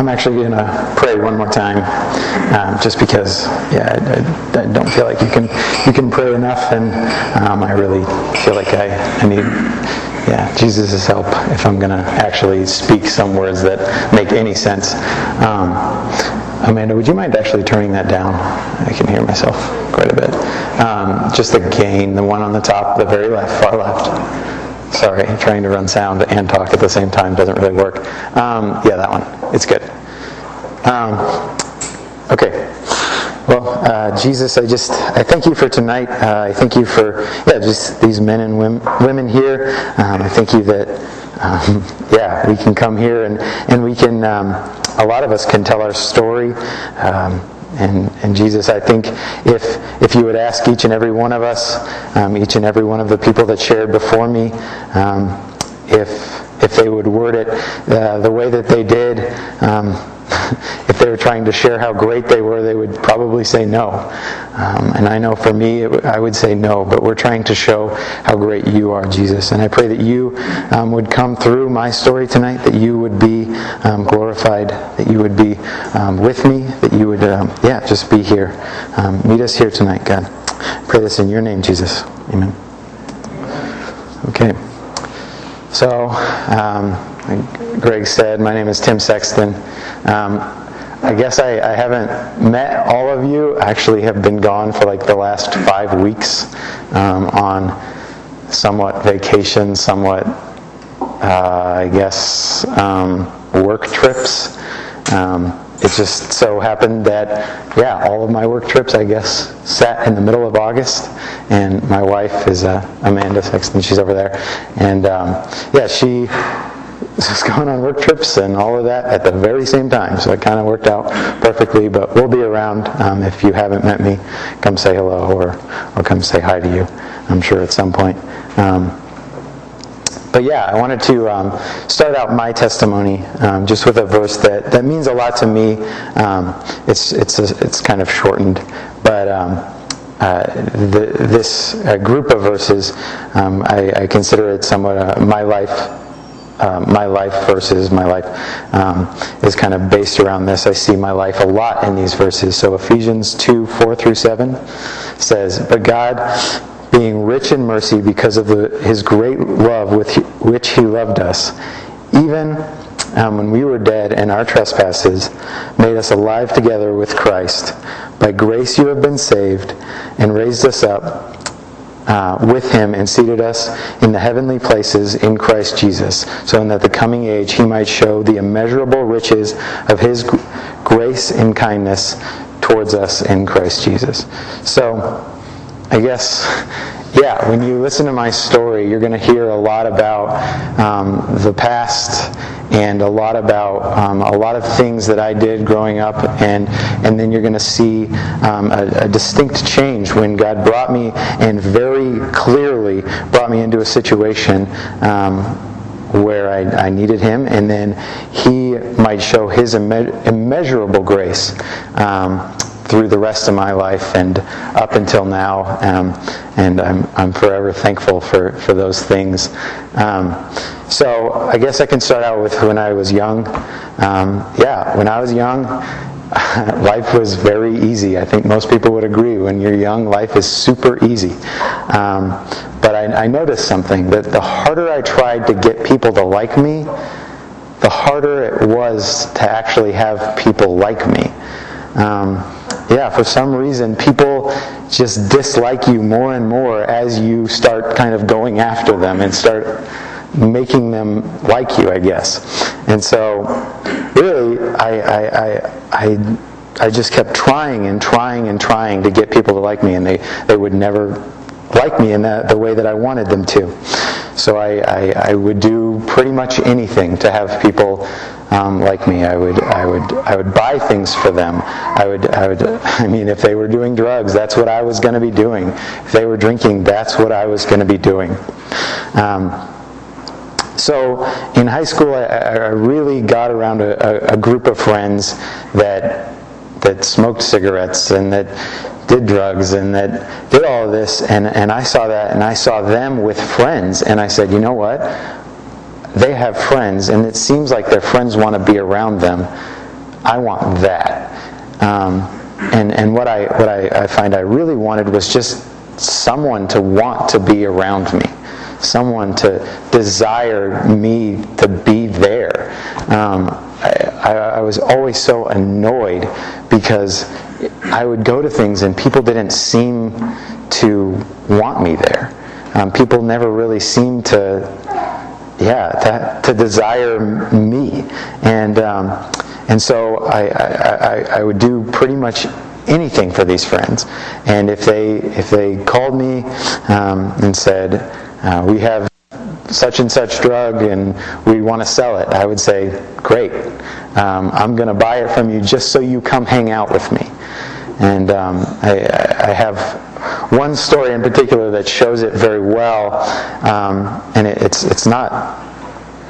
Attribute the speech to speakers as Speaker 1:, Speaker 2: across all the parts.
Speaker 1: I'm actually going to pray one more time, um, just because, yeah, I, I, don't feel like you can you can pray enough, and um, I really feel like I, I need, yeah, Jesus' help if I'm going to actually speak some words that make any sense. Um, Amanda, would you mind actually turning that down? I can hear myself quite a bit. Um, just the gain, the one on the top, the very left, far left. Sorry, trying to run sound and talk at the same time doesn't really work. Um, yeah, that one. It's good. Um, okay. Well, uh, Jesus, I just I thank you for tonight. Uh, I thank you for yeah, just these men and women, women here. Um, I thank you that um, yeah, we can come here and and we can um, a lot of us can tell our story. And, and Jesus, I think if, if you would ask each and every one of us, um, each and every one of the people that shared before me, um, if, if they would word it uh, the way that they did, um, if they were trying to share how great they were, they would probably say no. Um, and I know for me, I would say no, but we're trying to show how great you are, Jesus. And I pray that you um, would come through my story tonight, that you would be um, glorified, that you would be um, with me, that you would, um, yeah, just be here. Um, meet us here tonight, God. I pray this in your name, Jesus. Amen. Okay. So, Greg said, my name is Tim Sexton. Um, I guess I, I, haven't met all of you. I actually have been gone for like the last five weeks um, on somewhat vacation, somewhat, uh, I guess, um, work trips. Um, it just so happened that, yeah, all of my work trips, I guess, sat in the middle of August. And my wife is uh, Amanda Sexton. She's over there. And um, yeah, she just going on work trips and all of that at the very same time. So it kind of worked out perfectly. But we'll be around. Um, if you haven't met me, come say hello or, or come say hi to you. I'm sure at some point. Um, but yeah, I wanted to um, start out my testimony um, just with a verse that, that means a lot to me. Um, it's it's a, it's kind of shortened, but um, uh, the, this uh, group of verses, um, I, I, consider it somewhat uh, my life uh, my life verses, my life um, is kind of based around this. I see my life a lot in these verses. So Ephesians 2 4 through 7 says, But God, being rich in mercy because of the, his great love with which he loved us, even um, when we were dead in our trespasses, made us alive together with Christ. By grace you have been saved, and raised us up uh, with him and seated us in the heavenly places in Christ Jesus, so that the coming age he might show the immeasurable riches of his grace and kindness towards us in Christ Jesus. So, I guess yeah, when you listen to my story, you're going to hear a lot about um, the past and a lot about um, a lot of things that I did growing up, and and then you're going to see um, a, a, distinct change when God brought me and very clearly brought me into a situation um, where I, I, needed Him, and then He might show His imme- immeasurable grace um, through the rest of my life and up until now. Um, and I'm, I'm forever thankful for, for those things. Um, so I guess I can start out with when I was young. Um, yeah, when I was young, life was very easy. I think most people would agree. When you're young, life is super easy. Um, but I, I noticed something that the harder I tried to get people to like me, the harder it was to actually have people like me. Um, yeah, for some reason, people just dislike you more and more as you start kind of going after them and start making them like you, I guess. And so, really, I, I, I, I, just kept trying and trying and trying to get people to like me, and they, they would never like me in the, the way that I wanted them to. So I, I, I would do pretty much anything to have people um, like me. I would, I would, I would buy things for them. I would, I would. I mean, if they were doing drugs, that's what I was going to be doing. If they were drinking, that's what I was going to be doing. Um, so in high school, I, I really got around a, a, group of friends that that smoked cigarettes and that did drugs and that did all of this and, and I saw that and I saw them with friends and I said, you know what? They have friends, and it seems like their friends want to be around them. I want that. Um, and and what I what I, I find I really wanted was just someone to want to be around me, someone to desire me to be there. Um, I, I, was always so annoyed because I would go to things and people didn't seem to want me there. Um, people never really seemed to, yeah, to, to desire me. And um, and so I, I, I, would do pretty much anything for these friends. And if they if they called me um, and said, uh, "We have such and such drug and we want to sell it," I would say, "Great, um, I'm going to buy it from you just so you come hang out with me." And um, I, I, have one story in particular that shows it very well, um, and it, it's it's not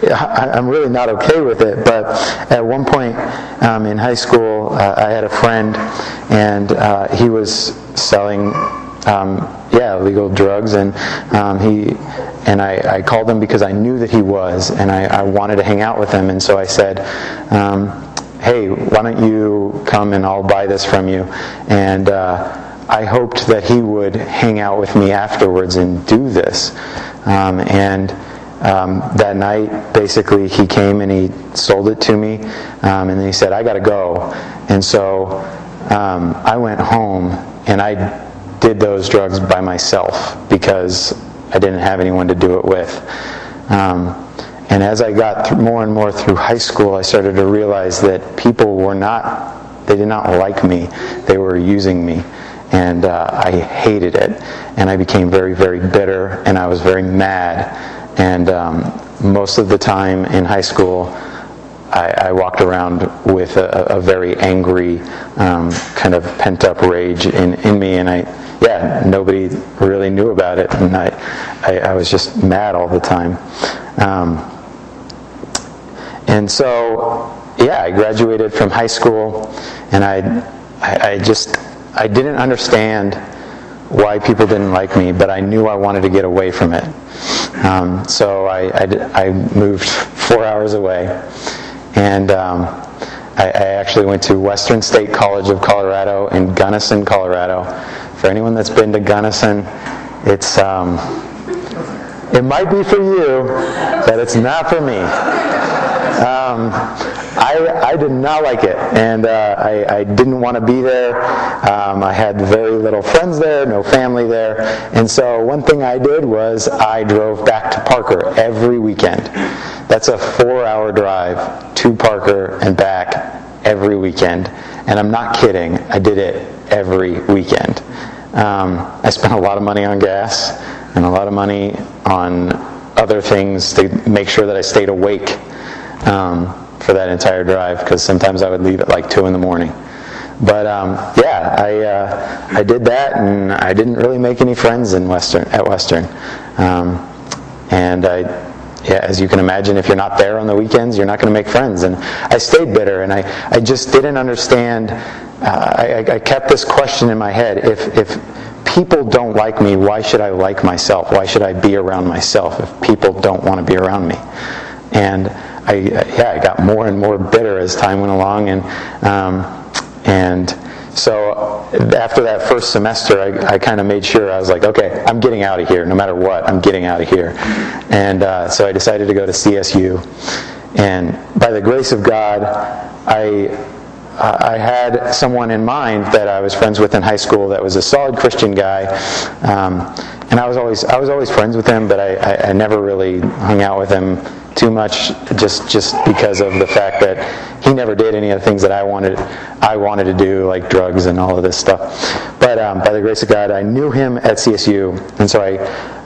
Speaker 1: I'm really not okay with it. But at one point um, in high school, uh, I had a friend, and uh, he was selling, um, yeah, illegal drugs, and um, he and I, I, called him because I knew that he was, and I, I wanted to hang out with him, and so I said. Um, hey, why don't you come and I'll buy this from you? And uh, I hoped that he would hang out with me afterwards and do this. Um, and um, that night, basically, he came and he sold it to me, um, and then he said, "I got to go." And so um, I went home and I did those drugs by myself because I didn't have anyone to do it with. And as I got more and more through high school, I started to realize that people were not, they did not like me. They were using me. And uh, I hated it. And I became very, very bitter, and I was very mad and um, most of the time in high school, I, I walked around with a, a very angry, um, kind of pent up rage in, in me, and I, yeah, nobody really knew about it, and I, I, I was just mad all the time. Um, and so, yeah, I graduated from high school, and I, I, I just, I didn't understand why people didn't like me, but I knew I wanted to get away from it. Um, so I, I, I, moved four hours away, and um, I, I, actually went to Western State College of Colorado in Gunnison, Colorado. For anyone that's been to Gunnison, it's um, it might be for you, but it's not for me. Um, I, I did not like it, and uh, I, I, didn't want to be there. Um, I had very little friends there, no family there, and so one thing I did was I drove back to Parker every weekend. That's a four-hour drive to Parker and back every weekend, and I'm not kidding. I did it every weekend. Um, I spent a lot of money on gas and a lot of money on other things to make sure that I stayed awake. Um, for that entire drive because sometimes I would leave at like two in the morning. But um, yeah, I uh, I did that, and I didn't really make any friends in Western at Western. Um, and I, yeah, as you can imagine, if you're not there on the weekends, you're not going to make friends. And I stayed bitter, and I, I just didn't understand. Uh, I, I kept this question in my head: if if people don't like me, why should I like myself? Why should I be around myself if people don't want to be around me? And I, yeah, I got more and more bitter as time went along, and um, and so after that first semester, I, I kind of made sure I was like, okay, I'm getting out of here, no matter what. I'm getting out of here, and uh, so I decided to go to CSU, and by the grace of God, I. I had someone in mind that I was friends with in high school that was a solid Christian guy, um, and I was always I was always friends with him, but I, I, I never really hung out with him too much just just because of the fact that he never did any of the things that I wanted I wanted to do like drugs and all of this stuff. But um, by the grace of God, I knew him at CSU, and so I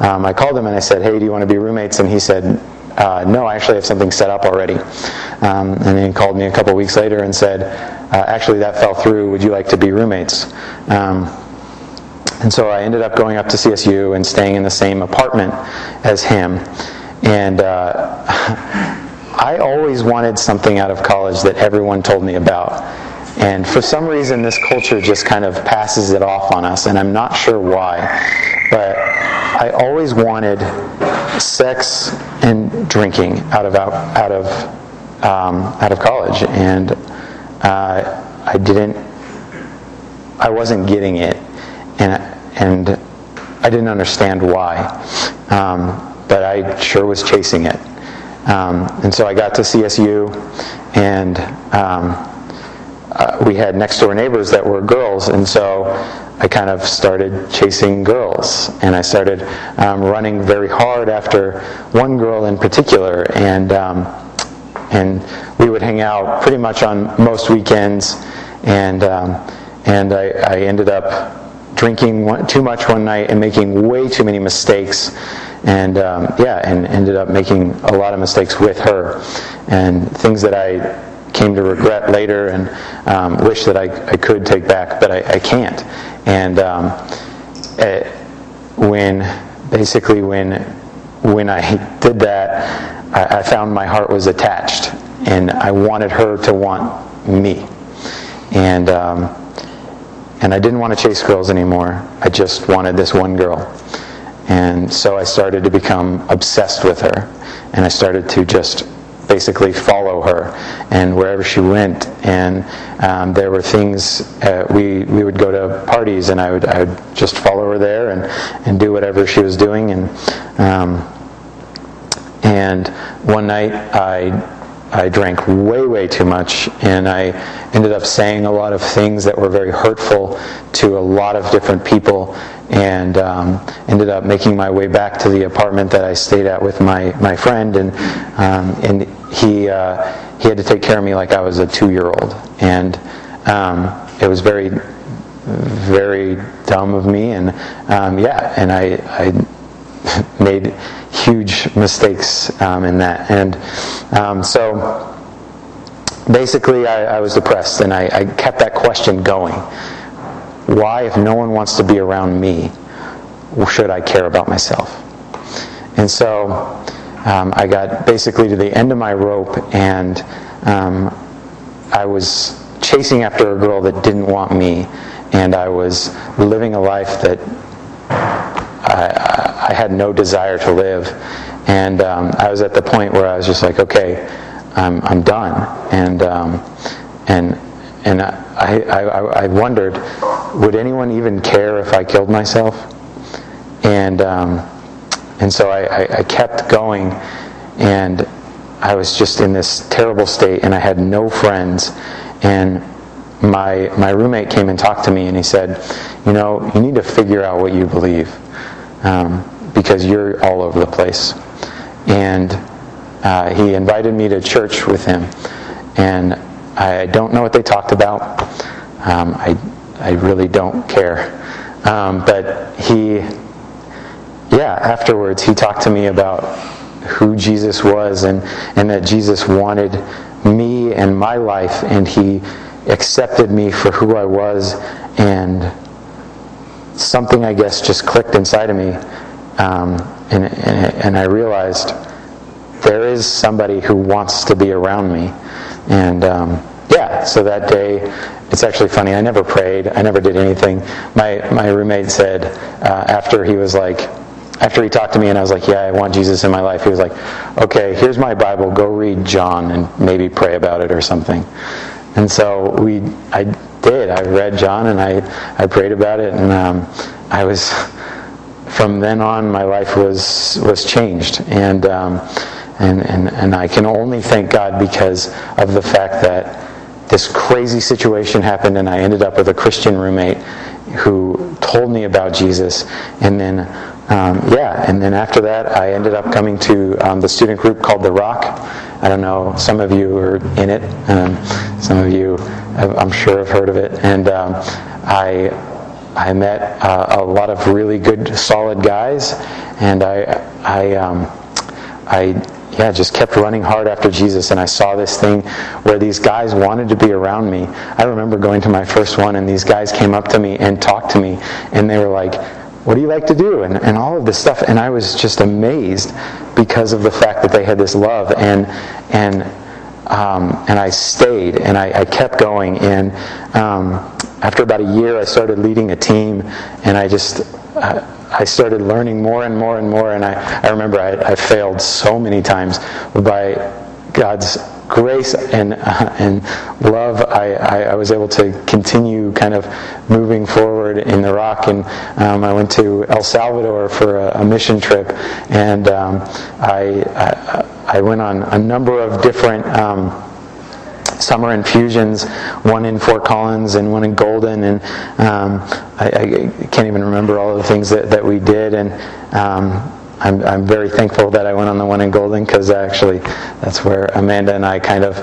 Speaker 1: um, I called him and I said, "Hey, do you want to be roommates?" And he said, uh, "No, I actually have something set up already." Um, and then he called me a couple weeks later and said, uh, "Actually, that fell through. Would you like to be roommates?" Um, and so I ended up going up to CSU and staying in the same apartment as him. And uh, I always wanted something out of college that everyone told me about. And for some reason, this culture just kind of passes it off on us, and I'm not sure why. But I always wanted sex and drinking out of out, out of um, out of college, and uh, I didn't, I wasn't getting it, and and I didn't understand why, um, but I sure was chasing it. Um, and so I got to CSU, and um, uh, we had next door neighbors that were girls, and so I kind of started chasing girls, and I started um, running very hard after one girl in particular, and um, and we would hang out pretty much on most weekends, and um, and I, I ended up drinking one, too much one night and making way too many mistakes. And um, yeah and ended up making a lot of mistakes with her. And things that i came to regret later and um, wish that I, I could take back but i, I can't. And um, it, when basically when when i did that I, I found my heart was attached and i wanted her to want me and um, and I didn't want to chase girls anymore. I just wanted this one girl. And so I started to become obsessed with her. And I started to just basically follow her and wherever she went. And um, there were things, uh, we, we would go to parties and I would, I would just follow her there and, and do whatever she was doing. And, um, and one night I I drank way, way too much, and I ended up saying a lot of things that were very hurtful to a lot of different people, and um, ended up making my way back to the apartment that I stayed at with my, my friend, and um, and he uh, he had to take care of me like I was a two year old, and um, it was very very dumb of me, and um, yeah, and I I made huge mistakes um, in that. And um, so basically, I, I, was depressed, and I, I kept that question going. Why, if no one wants to be around me, should I care about myself? And so um, I got basically to the end of my rope, and um, I was chasing after a girl that didn't want me, and I was living a life that I, I had no desire to live. And um, I was at the point where I was just like, okay, I'm, I'm done. And, um, and, and I, I, I, wondered, would anyone even care if I killed myself? And, um, and so I, I kept going, and I was just in this terrible state, and I had no friends. And my, my roommate came and talked to me, and he said, You know, you need to figure out what you believe um, because you're all over the place. And uh, he invited me to church with him, and I don't know what they talked about. Um, I I really don't care. Um, but he, yeah, afterwards he talked to me about who Jesus was and and that Jesus wanted me and my life, and he accepted me for who I was and something, I guess, just clicked inside of me. Um, and, and, and, I realized there is somebody who wants to be around me. And um, yeah, so that day, it's actually funny. I never prayed. I never did anything. My, my roommate said uh, after he was like, after he talked to me and I was like, yeah, I want Jesus in my life, he was like, okay, here's my Bible. Go read John and maybe pray about it or something. And so we, I did. I read John and I, I prayed about it, and um, I was from then on my life was was changed, and um, and and and I can only thank God because of the fact that this crazy situation happened, and I ended up with a Christian roommate who told me about Jesus, and then um, yeah, and then after that, I ended up coming to um, the student group called The Rock. I don't know, some of you are in it, um, some of you I'm sure have heard of it. And um, I, I met uh, a lot of really good, solid guys, and I, I, um, I, yeah, just kept running hard after Jesus. And I saw this thing where these guys wanted to be around me. I remember going to my first one, and these guys came up to me and talked to me, and they were like, what do you like to do? And, and all of this stuff. And i was just amazed because of the fact that they had this love. And and um, and I stayed. And I, I kept going. And um, after about a year, I started leading a team, and I just uh, I started learning more and more and more. And I, I remember I, I failed so many times by God's grace and uh, and love, I, I, I, was able to continue kind of moving forward in the rock. And um, I went to El Salvador for a, a mission trip, and um, I, I, I went on a number of different. Um, summer infusions, one in Fort Collins and one in Golden, and um, I, I, can't even remember all the things that, that we did. And um, I'm, I'm very thankful that I went on the one in Golden because actually that's where Amanda and I kind of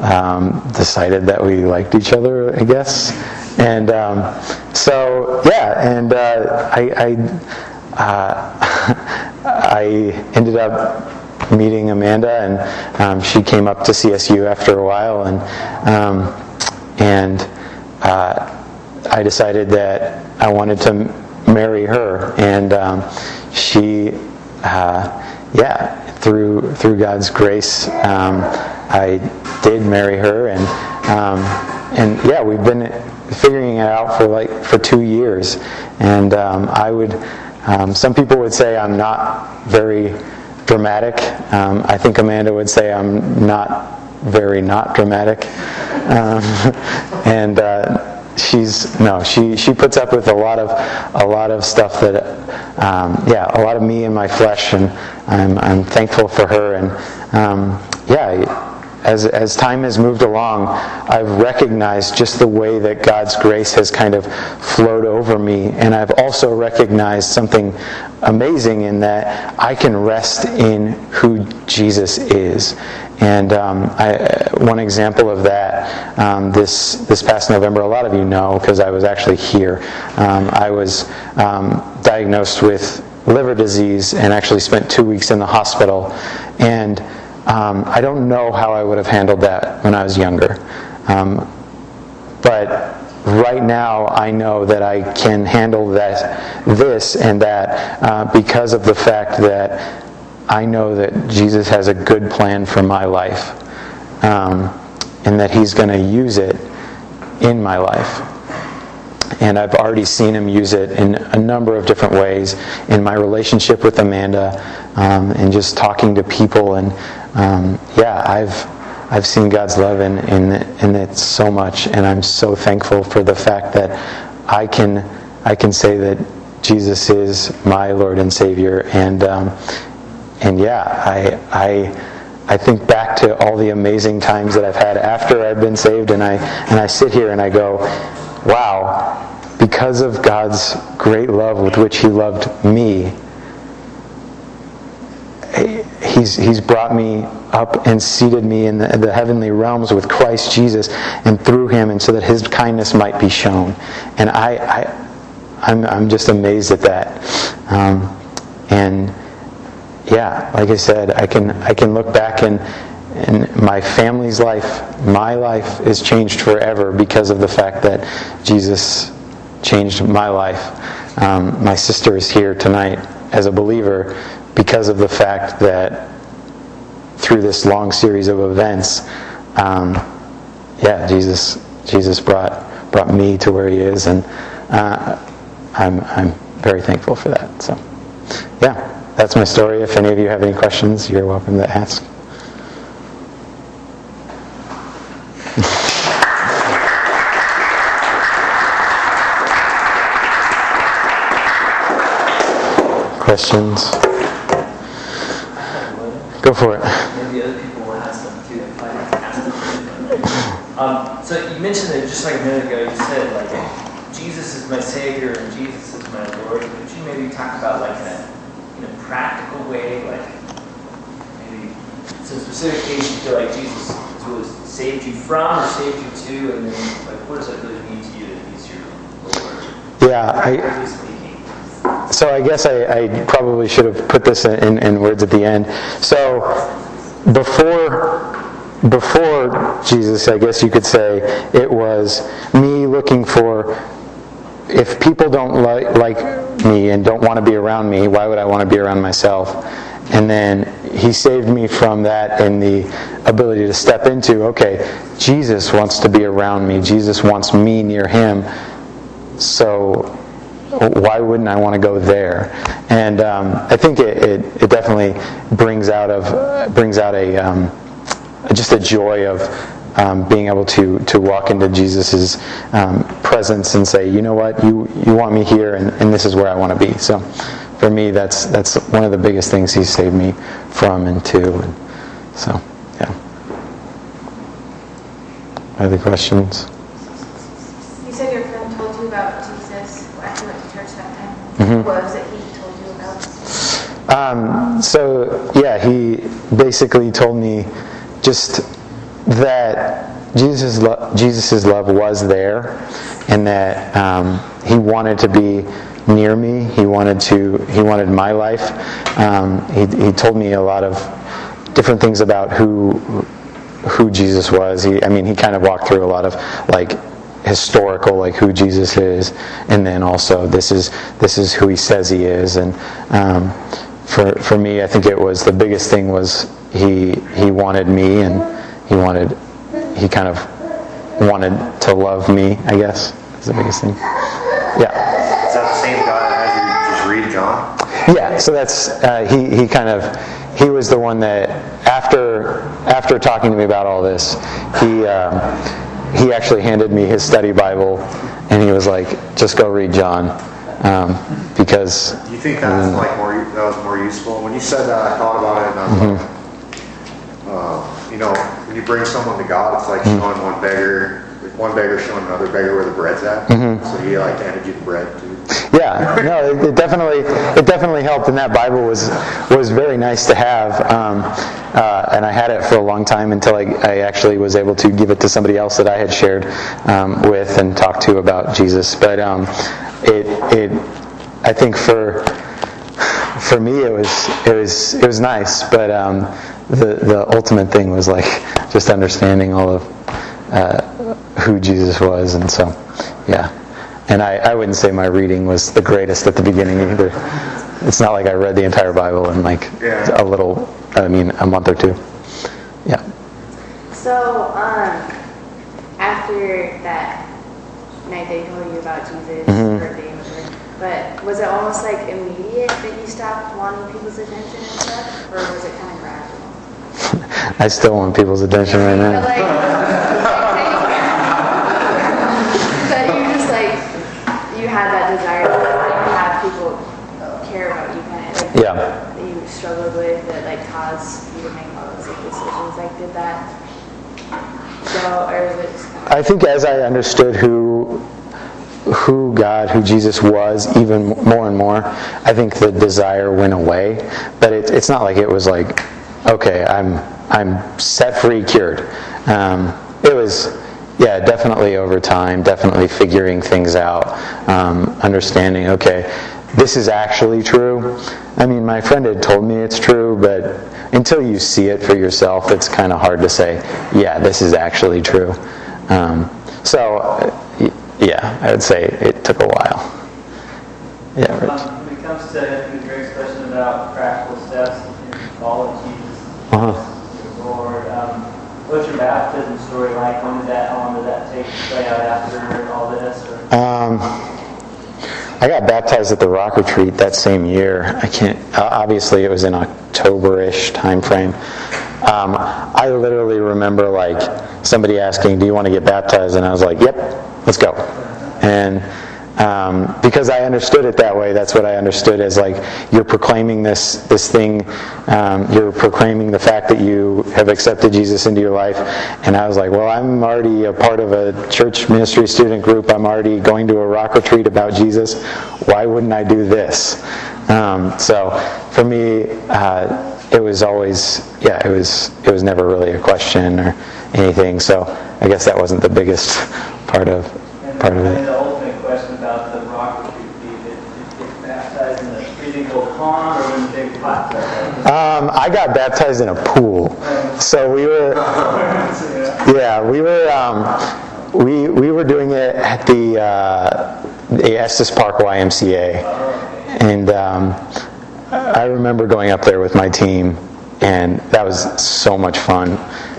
Speaker 1: um, decided that we liked each other, I guess. And um, so, yeah, and uh, I, I, uh, I, ended up meeting Amanda, and um, she came up to CSU after a while, and um, and uh, I decided that I wanted to marry her, and um, she, uh, yeah, through through God's grace, um, I did marry her, and um, and yeah, we've been figuring it out for like for two years, and um, I would. Um, some people would say I'm not very dramatic. Um, I think Amanda would say I'm not very not dramatic, um, and. Uh, she's no she she puts up with a lot of a lot of stuff that um, yeah a lot of me and my flesh and I'm I'm thankful for her and um, yeah as as time has moved along I've recognized just the way that God's grace has kind of flowed over me and I've also recognized something amazing in that I can rest in who Jesus is and um, I, one example of that, um, this this past November, a lot of you know because I was actually here. Um, I was um, diagnosed with liver disease and actually spent two weeks in the hospital. And um, I don't know how I would have handled that when I was younger, um, but right now I know that I can handle that, this and that, uh, because of the fact that I know that Jesus has a good plan for my life um, and that He's going to use it in my life. And I've already seen Him use it in a number of different ways in my relationship with Amanda um, and just talking to people. And um, yeah, I've. I've seen God's love in, in, in it so much, and I'm so thankful for the fact that I can I can say that Jesus is my Lord and Savior, and um, and yeah, I, I, I think back to all the amazing times that I've had after I've been saved, and I, and I sit here and I go, wow, because of God's great love with which He loved me, He's, he's brought me up and seated me in the, the, heavenly realms with Christ Jesus and through him and so that his kindness might be shown. And I, I I'm, I'm just amazed at that. Um, and yeah, like I said, I can I can look back and and my family's life, my life is changed forever because of the fact that Jesus changed my life. Um, my sister is here tonight as a believer because of the fact that through this long series of events, um, yeah, Jesus Jesus brought brought me to where He is, and uh, I'm I'm very thankful for that. So, yeah that's my story. If any of you have any questions, you're welcome to ask. questions? Go for it.
Speaker 2: Maybe other people will too. Um, so you mentioned that just like a minute ago, you said like Jesus is my Savior and Jesus is my Lord. Could you maybe talk about like that? In practical way, like maybe some specific case you feel like Jesus was saved you from or saved you to, and then like what does that really mean to you that he's your Lord?
Speaker 1: Yeah, I, so I guess I, I, probably should have put this in, in words at the end. So before before Jesus, I guess you could say, it was me looking for if people don't li- like me and don't want to be around me, why would I want to be around myself? And then he saved me from that and the ability to step into, okay, Jesus wants to be around me. Jesus wants me near him. So why wouldn't I want to go there? And um, I think it, it, it, definitely brings out of brings out a, um, just a joy of um, being able to to walk into Jesus' um, presence and say, you know what, you you want me here, and, and this is where I want to be. So, for me, that's that's one of the biggest things He saved me from and to, and so yeah. Other questions?
Speaker 3: You said your friend told you about Jesus after you went to church that time.
Speaker 1: Mhm.
Speaker 3: What was it he told you about?
Speaker 1: Um, so yeah, he basically told me just that Jesus' lo- Jesus's love was there, and that um, he wanted to be near me. He wanted to. He wanted my life. Um, he, he told me a lot of different things about who who Jesus was. He, I mean, he kind of walked through a lot of like historical, like who Jesus is, and then also this is this is who he says he is. And um, for for me, I think it was the biggest thing was he he wanted me, and he wanted he kind of wanted to love me. I guess is the biggest thing. Yeah.
Speaker 4: Is that the same guy that had you just read John?
Speaker 1: Yeah, so that's uh, he. He kind of he was the one that after after talking to me about all this, he um, he actually handed me his study Bible, and he was like, "Just go read John," um, because
Speaker 4: Do you think that's
Speaker 1: Mm.
Speaker 4: like more that was more useful? When you said that, I thought about it, and I was
Speaker 1: Mm-hmm.
Speaker 4: like, uh, you know, when you bring someone to God, it's like
Speaker 1: Mm.
Speaker 4: showing one beggar, like one beggar showing another beggar where the bread's at.
Speaker 1: Mm-hmm.
Speaker 4: So he like handed you the bread too.
Speaker 1: yeah, no, it, it definitely it definitely helped, and that Bible was was very nice to have. Um, uh, and I had it for a long time until I, I actually was able to give it to somebody else that I had shared um, with and talked to about Jesus. But um, it it I think for for me it was it was it was nice, but um, the the ultimate thing was like just understanding all of uh, who Jesus was, and so yeah. And I, I wouldn't say my reading was the greatest at the beginning either. It's not like I read the entire Bible in like
Speaker 4: Yeah.
Speaker 1: a little, I mean, a month or two. Yeah.
Speaker 3: So, um, after that night they told you about Jesus'
Speaker 1: Mhm.
Speaker 3: birthday but was it almost like immediate that you stopped wanting people's attention and stuff, or was it kind of gradual?
Speaker 1: I still want people's attention right now.
Speaker 3: like, that you just like you had that desire to like, have people care about you, kind of like
Speaker 1: Yeah.
Speaker 3: that you struggled with that like caused you to make all those like, decisions. Like, did that go, or was it just kind of
Speaker 1: I think as I understood who who God, who Jesus was, even more and more, I think the desire went away. But it, it's not like it was like, okay, I'm I'm set free, cured. Um, it was, yeah, definitely over time, definitely figuring things out, um, understanding, okay, this is actually true. I mean, my friend had told me it's true, but until you see it for yourself, it's kind of hard to say, yeah, this is actually true. Um, so, yeah, I would say it took a while. Yeah, Rich.
Speaker 2: Um, when it comes to Greg's question about practical steps in Jesus,
Speaker 1: Uh-huh.
Speaker 2: your Lord, um, what's your baptism story like? When did that, how long did that take to play out after all this? Or?
Speaker 1: Um, I got baptized at the Rock Retreat that same year. I can't. Uh, obviously, it was in October-ish time frame. Um, I literally remember like somebody asking, "Do you want to get baptized?" And I was like, "Yep, let's go." And um, because I understood it that way, that's what I understood as like you're proclaiming this this thing. Um, you're proclaiming the fact that you have accepted Jesus into your life. And I was like, well, I'm already a part of a church ministry student group. I'm already going to a rock retreat about Jesus. Why wouldn't I do this? Um, so for me, uh, it was always yeah, it was it was never really a question or anything. So I guess that wasn't the biggest part of part of it.
Speaker 2: the ultimate question about the rock retreat would be that you get baptized in a freezing cold pond or in a big hot tub.
Speaker 1: Um, I got baptized in a pool, so we were
Speaker 2: yeah.
Speaker 1: we were um, we we were doing it at the uh, the Estes Park YMCA, and um, I remember going up there with my team, and that was so much fun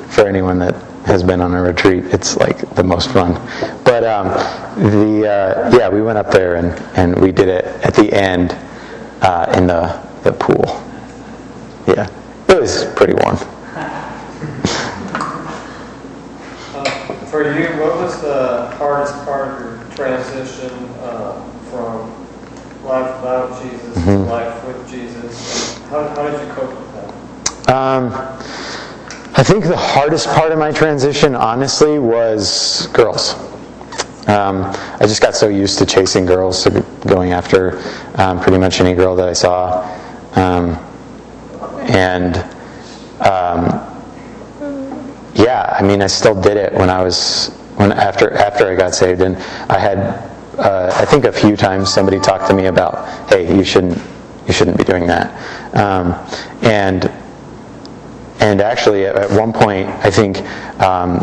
Speaker 1: for anyone that has been on a retreat. It's like the most fun. But um, the uh, yeah, we went up there and, and we did it at the end uh, in the the pool. Yeah, it was pretty warm.
Speaker 5: For you, what was the hardest part of your transition uh, from life without Jesus to
Speaker 1: Mhm.
Speaker 5: life with Jesus? How, how did you cope with that?
Speaker 1: Um, I think the hardest part of my transition, honestly, was girls. Um, I just got so used to chasing girls, to going after um, pretty much any girl that I saw, um, and um, yeah, I mean, I still did it when I was when after after I got saved, and I had uh, I think a few times somebody talked to me about, hey, you shouldn't you shouldn't be doing that, um, and and actually at, at one point I think um,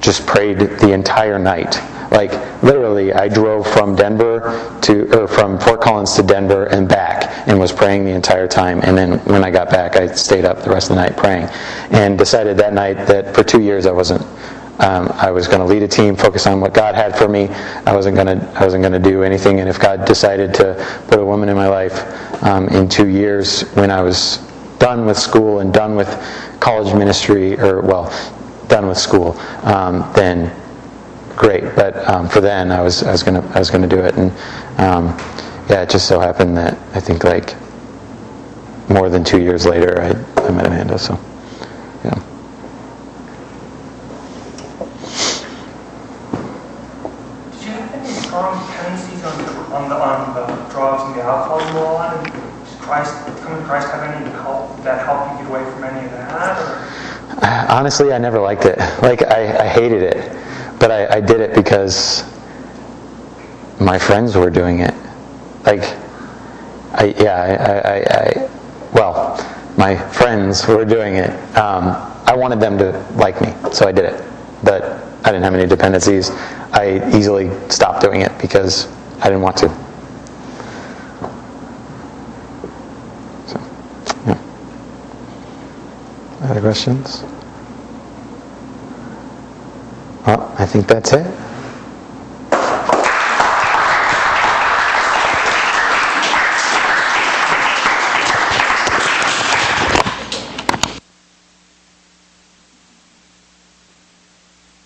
Speaker 1: just prayed the entire night. Like literally, I drove from Denver to or from Fort Collins to Denver and back, and was praying the entire time. And then when I got back, I stayed up the rest of the night praying, and decided that night that for two years I wasn't. Um, I was going to lead a team, focus on what God had for me. I wasn't going to. I wasn't going to do anything. And if God decided to put a woman in my life um, in two years, when I was done with school and done with college ministry, or well, done with school, um, then great. But um, for then, I was I was gonna I was gonna do it, and um, yeah, it just so happened that I think like more than two years later, I I met Amanda. So yeah.
Speaker 6: Did you have any strong tendencies on, the on the drugs and the alcohol you were? And Christ, coming to Christ, have any help that helped you get away from any of that? Or?
Speaker 1: Honestly, I never liked it. Like I, I hated it, but I, I did it because my friends were doing it. Like, I yeah, I, I, I, well, my friends were doing it. Um, I wanted them to like me, so I did it. But I didn't have any dependencies. I easily stopped doing it because I didn't want to. So, yeah. Other questions? Well, I think that's it.